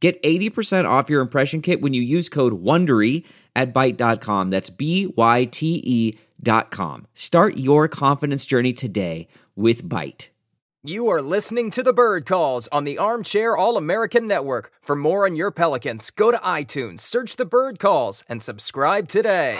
Get 80% off your impression kit when you use code WONDERY at Byte.com. That's B-Y-T-E dot com. Start your confidence journey today with Byte. You are listening to the Bird Calls on the Armchair All-American Network. For more on your Pelicans, go to iTunes, search the Bird Calls, and subscribe today.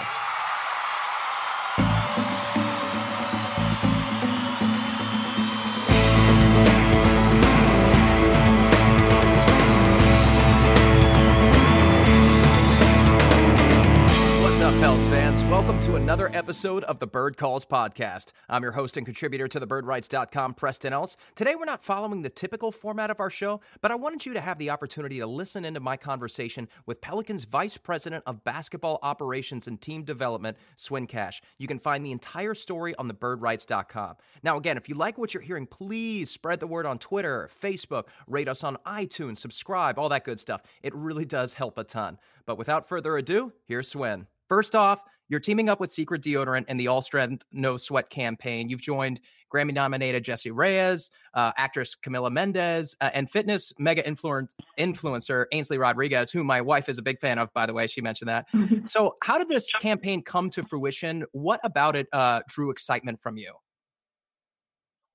Another episode of the Bird Calls podcast. I'm your host and contributor to the birdwrites.com, Preston Ellis. Today, we're not following the typical format of our show, but I wanted you to have the opportunity to listen into my conversation with Pelicans Vice President of Basketball Operations and Team Development, Swin Cash. You can find the entire story on the birdwrites.com. Now, again, if you like what you're hearing, please spread the word on Twitter, Facebook, rate us on iTunes, subscribe, all that good stuff. It really does help a ton. But without further ado, here's Swin. First off, you're teaming up with Secret Deodorant and the All Strength No Sweat campaign. You've joined Grammy nominated Jessie Reyez, uh, actress Camila Mendes, uh, and fitness mega influence, influencer Ainsley Rodriguez, who my wife is a big fan of, by the way. She mentioned that. so, how did this campaign come to fruition? What about it uh, drew excitement from you?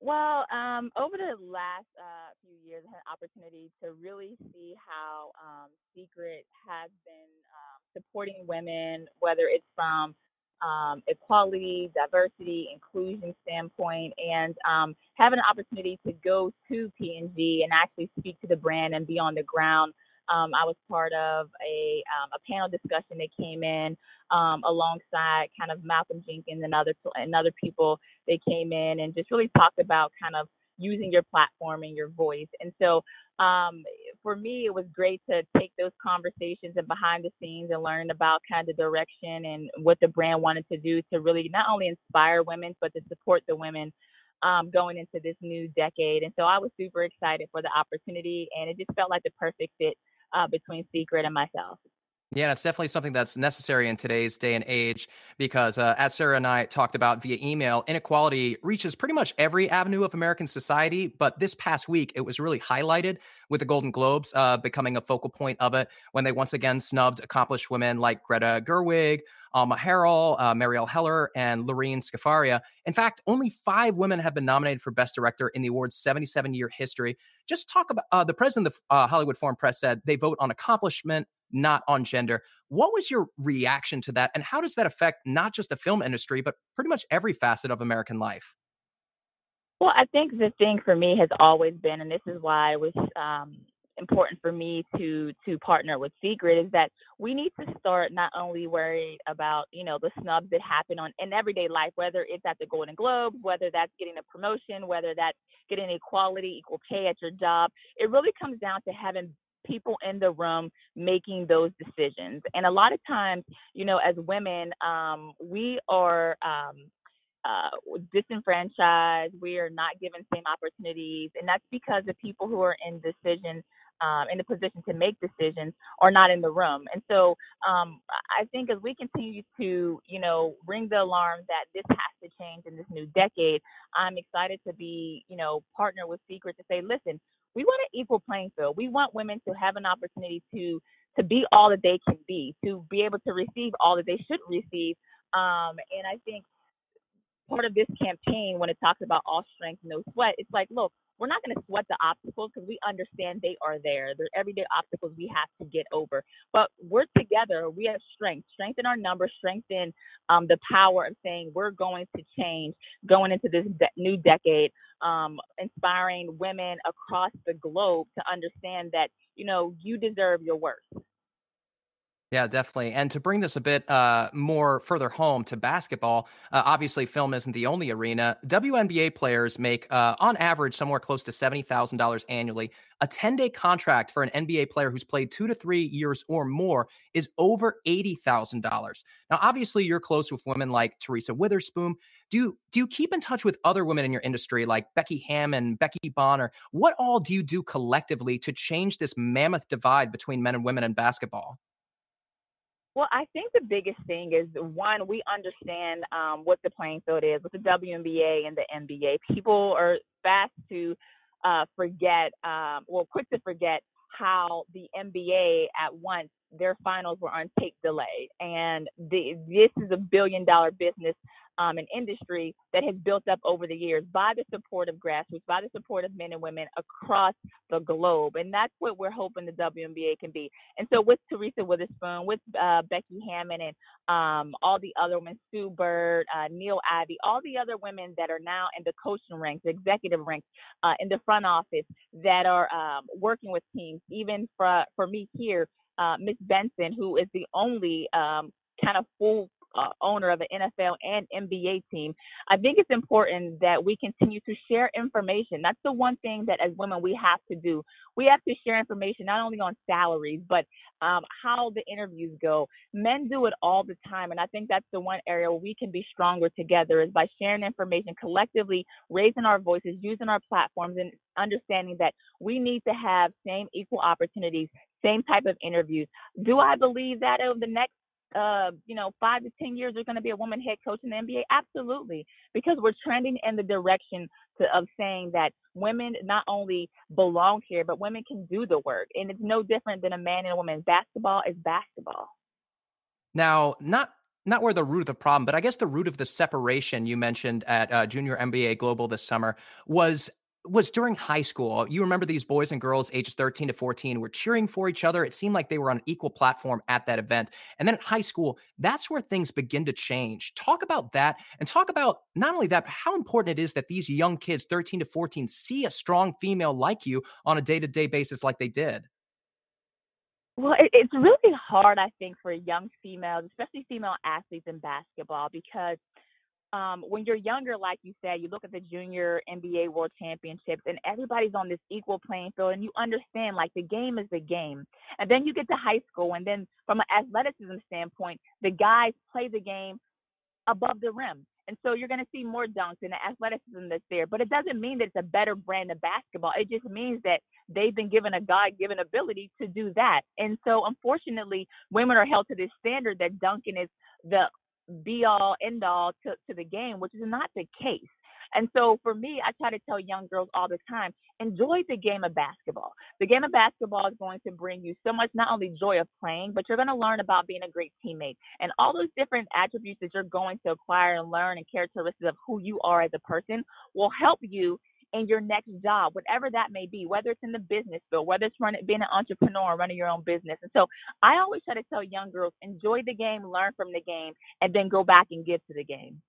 Well, um, over the last uh, few years, I had an opportunity to really see how um, Secret has been supporting women, whether it's from um, equality, diversity, inclusion standpoint, and um, having an opportunity to go to P&G and actually speak to the brand and be on the ground um, I was part of a um, a panel discussion that came in um, alongside kind of Malcolm Jenkins and other and other people. They came in and just really talked about kind of using your platform and your voice. And so um, for me, it was great to take those conversations and behind the scenes and learn about kind of direction and what the brand wanted to do to really not only inspire women, but to support the women um, going into this new decade. And so I was super excited for the opportunity, and it just felt like the perfect fit uh, between Secret and myself. Yeah, it's definitely something that's necessary in today's day and age because, uh, as Sarah and I talked about via email, inequality reaches pretty much every avenue of American society. But this past week, it was really highlighted with the Golden Globes uh, becoming a focal point of it when they once again snubbed accomplished women like Greta Gerwig, Alma Har'el, uh, Marielle Heller, and Lorene Scafaria. In fact, only five women have been nominated for Best Director in the award's 77 year history. Just talk about uh, the president of the uh, Hollywood Foreign Press said they vote on accomplishment, not on gender. What was your reaction to that? And how does that affect not just the film industry, but pretty much every facet of American life? Well, I think the thing for me has always been, and this is why it was um, important for me to to partner with Secret, is that we need to start not only worried about you know the snubs that happen on in everyday life, whether it's at the Golden Globes, whether that's getting a promotion, whether that's getting equality, equal pay at your job. It really comes down to having people in the room making those decisions. And a lot of times, you know, as women, um, we are um, uh, disenfranchised. We are not given same opportunities, and that's because the people who are in decision um, in the position to make decisions are not in the room. And so um, I think as we continue to, you know, ring the alarm that this has to change in this new decade, I'm excited to be, you know, partner with Secret to say, listen, we want an equal playing field. We want women to have an opportunity to to be all that they can be, to be able to receive all that they should receive. Um, and I think part of this campaign, when it talks about all strength, no sweat, it's like, look, we're not going to sweat the obstacles because we understand they are there. They're everyday obstacles we have to get over. But we're together. We have strength, strength in our numbers, strength in um, the power of saying we're going to change going into this de- new decade, um, inspiring women across the globe to understand that, you know, you deserve your worth. Yeah, definitely. And to bring this a bit uh, more further home to basketball, uh, obviously, film isn't the only arena. WNBA players make, uh, on average, somewhere close to $70,000 annually. A 10 day contract for an NBA player who's played two to three years or more is over $80,000. Now, obviously, you're close with women like Teresa Weatherspoon. Do do you keep in touch with other women in your industry like Becky Hammon, Becky Bonner? What all do you do collectively to change this mammoth divide between men and women in basketball? Well, I think the biggest thing is one, we understand um, what the playing field is with the WNBA and the NBA. People are fast to uh, forget, um, well, quick to forget how the NBA at once their finals were on tape delay, and the, this is a billion dollar business um, an industry that has built up over the years by the support of grassroots, by the support of men and women across the globe. And that's what we're hoping the WNBA can be. And so with Teresa Weatherspoon, with uh, Becky Hammon, and um, all the other women, Sue Bird, uh, Niele Ivey, all the other women that are now in the coaching ranks, executive ranks, uh, in the front office that are um, working with teams, even for, for me here, uh, Miss Benson, who is the only um, kind of full uh, owner of an NFL and NBA team, I think it's important that we continue to share information. That's the one thing that as women we have to do. We have to share information not only on salaries, but um, how the interviews go. Men do it all the time, and I think that's the one area where we can be stronger together is by sharing information collectively, raising our voices, using our platforms, and understanding that we need to have same equal opportunities, same type of interviews. Do I believe that over the next uh, you know, five to 10 years, there's going to be a woman head coach in the NBA? Absolutely. Because we're trending in the direction to, of saying that women not only belong here, but women can do the work. And it's no different than a man and a woman. Basketball is basketball. Now, not not where the root of the problem, but I guess the root of the separation you mentioned at uh, Junior NBA Global this summer was was during high school. You remember these boys and girls ages 13 to 14 were cheering for each other. It seemed like they were on an equal platform at that event. And then at high school, that's where things begin to change. Talk about that and talk about not only that, but how important it is that these young kids, 13 to 14, see a strong female like you on a day to day basis like they did. Well, it's really hard, I think, for young females, especially female athletes in basketball, because um, when you're younger, like you said, you look at the junior NBA World Championships, and everybody's on this equal playing field, and you understand like the game is the game. And then you get to high school, and then from an athleticism standpoint, the guys play the game above the rim. And so you're going to see more dunks and the athleticism that's there. But it doesn't mean that it's a better brand of basketball. It just means that they've been given a God given ability to do that. And so unfortunately, women are held to this standard that dunking is the be all end all to, to the game, which is not the case. And so for me, I try to tell young girls all the time, enjoy the game of basketball. The game of basketball is going to bring you so much, not only joy of playing, but you're going to learn about being a great teammate. And all those different attributes that you're going to acquire and learn and characteristics of who you are as a person will help you in your next job, whatever that may be, whether it's in the business field, whether it's running, being an entrepreneur, running your own business. And so I always try to tell young girls, enjoy the game, learn from the game, and then go back and give to the game.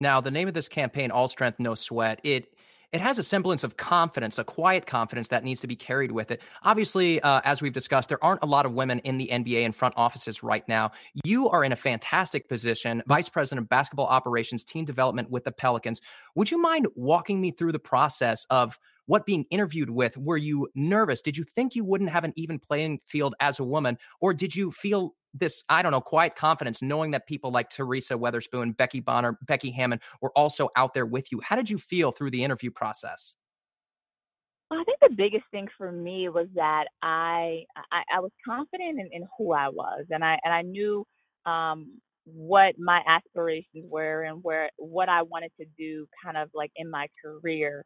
Now, the name of this campaign, All Strength, No Sweat, it it has a semblance of confidence, a quiet confidence that needs to be carried with it. Obviously, uh, as we've discussed, there aren't a lot of women in the NBA in front offices right now. You are in a fantastic position, Vice President of Basketball Operations, Team Development with the Pelicans. Would you mind walking me through the process of what being interviewed with were you nervous did you think you wouldn't have an even playing field as a woman or did you feel this i don't know quiet confidence knowing that people like teresa weatherspoon becky bonner becky Hammon were also out there with you how did you feel through the interview process well, I think the biggest thing for me was that I I, I was confident in, in, who I was, and I and I knew um, what my aspirations were and where what I wanted to do, kind of like in my career.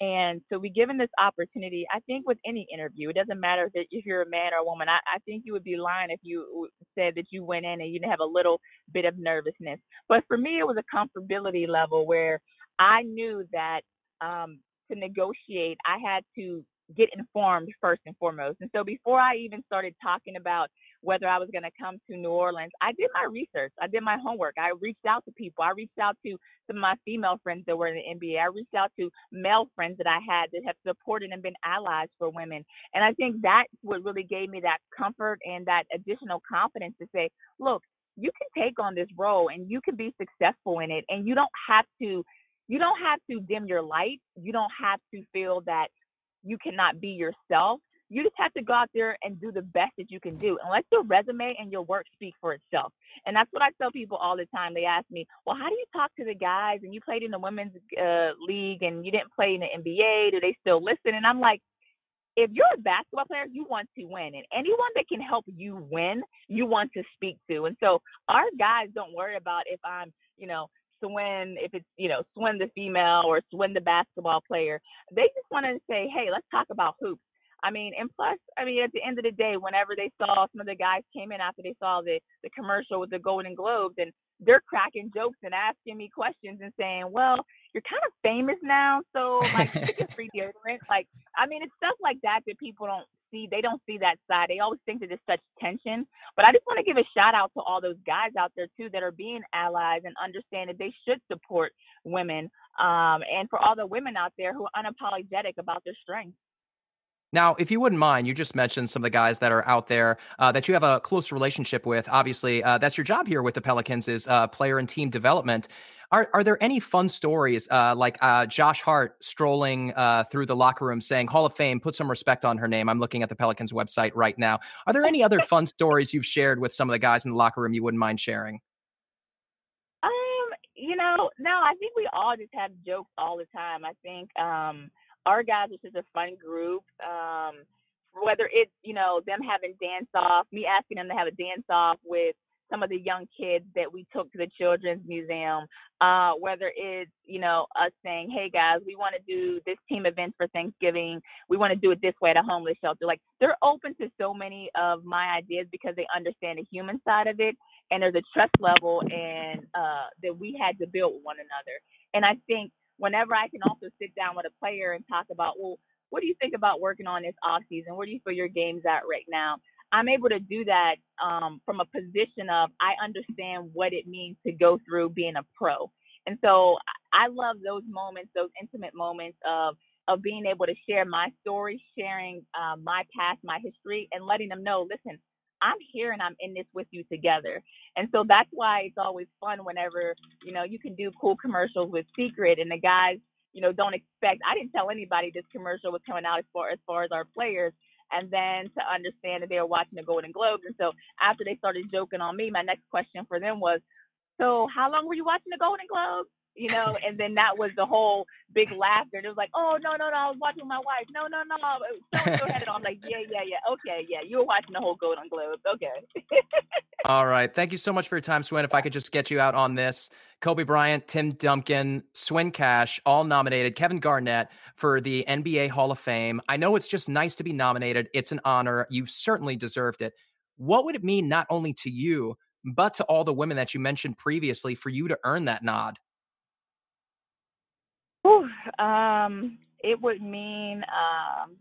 And so we given this opportunity, I think with any interview, it doesn't matter if, if you're a man or a woman. I, I think you would be lying if you said that you went in and you didn't have a little bit of nervousness. But for me, it was a comfortability level where I knew that um, to negotiate, I had to get informed first and foremost. And so before I even started talking about whether I was going to come to New Orleans, I did my research. I did my homework. I reached out to people. I reached out to some of my female friends that were in the NBA. I reached out to male friends that I had that have supported and been allies for women. And I think that's what really gave me that comfort and that additional confidence to say, look, you can take on this role and you can be successful in it and you don't have to you don't have to dim your light. You don't have to feel that you cannot be yourself. You just have to go out there and do the best that you can do and let your resume and your work speak for itself. And that's what I tell people all the time. They ask me, well, how do you talk to the guys? And you played in the women's uh, league and you didn't play in the NBA. Do they still listen? And I'm like, if you're a basketball player, you want to win. And anyone that can help you win, you want to speak to. And so our guys don't worry about if I'm, you know, Swin, if it's, you know, Swin the female or Swin the basketball player. They just want to say, hey, let's talk about hoops. I mean, and plus, I mean, at the end of the day, whenever they saw some of the guys came in after they saw the the commercial with the Golden Globes, and they're cracking jokes and asking me questions and saying, "Well, you're kind of famous now, so like, free deodorant." Like, I mean, it's stuff like that that people don't see. They don't see that side. They always think that there's such tension. But I just want to give a shout out to all those guys out there too that are being allies and understand that they should support women. Um, and for all the women out there who are unapologetic about their strengths. Now, if you wouldn't mind, you just mentioned some of the guys that are out there uh, that you have a close relationship with. Obviously, uh, that's your job here with the Pelicans is uh, player and team development. Are are there any fun stories uh, like uh, Josh Hart strolling uh, through the locker room saying Hall of Fame, put some respect on her name? I'm looking at the Pelicans website right now. Are there any other fun stories you've shared with some of the guys in the locker room you wouldn't mind sharing? Um, you know, no, I think we all just have jokes all the time. I think um our guys is just a fun group. Um, whether it's you know them having dance off, me asking them to have a dance off with some of the young kids that we took to the children's museum, uh, whether it's you know us saying, hey guys, we want to do this team event for Thanksgiving, we want to do it this way at a homeless shelter. Like they're open to so many of my ideas because they understand the human side of it, and there's a trust level and uh, that we had to build one another. And I think whenever I can also sit down with a player and talk about, well, what do you think about working on this off season? Where do you feel your game's at right now? I'm able to do that um, from a position of I understand what it means to go through being a pro. And so I love those moments, those intimate moments of of being able to share my story, sharing uh, my past, my history, and letting them know, listen, I'm here and I'm in this with you together. And so that's why it's always fun whenever, you know, you can do cool commercials with Secret and the guys, you know, don't expect I didn't tell anybody this commercial was coming out as far as far as our players. And then to understand that they were watching the Golden Globes. And so after they started joking on me, my next question for them was, So how long were you watching the Golden Globes? You know, and then that was the whole big laughter. And it was like, oh no, no, no, I was watching my wife. No, no, no. So had it on. I'm like, yeah, yeah, yeah. Okay, yeah. You were watching the whole Golden Globes. Okay. All right. Thank you so much for your time, Swin. If I could just get you out on this. Kobe Bryant, Tim Duncan, Swin Cash, all nominated. Kevin Garnett for the NBA Hall of Fame. I know it's just nice to be nominated. It's an honor. You've certainly deserved it. What would it mean not only to you, but to all the women that you mentioned previously for you to earn that nod? Whew, um, it would mean, um,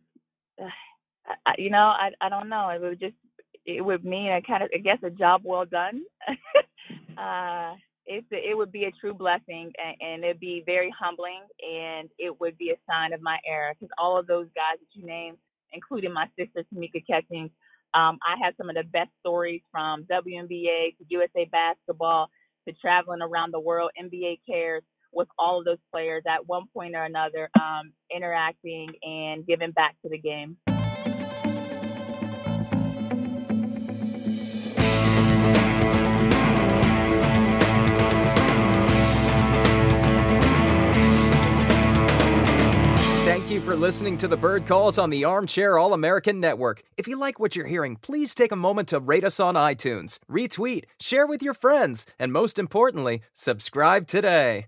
I, you know, I I don't know. It would just it would mean a kind of I guess a job well done. uh, it would be a true blessing and, and it'd be very humbling and it would be a sign of my era because all of those guys that you named, including my sister Tamika Catchings, um, I have some of the best stories from WNBA to USA basketball to traveling around the world, NBA cares with all of those players at one point or another, um, interacting and giving back to the game. Thank you for listening to the Bird Calls on the Armchair All American Network. If you like what you're hearing, please take a moment to rate us on iTunes, retweet, share with your friends, and most importantly, subscribe today.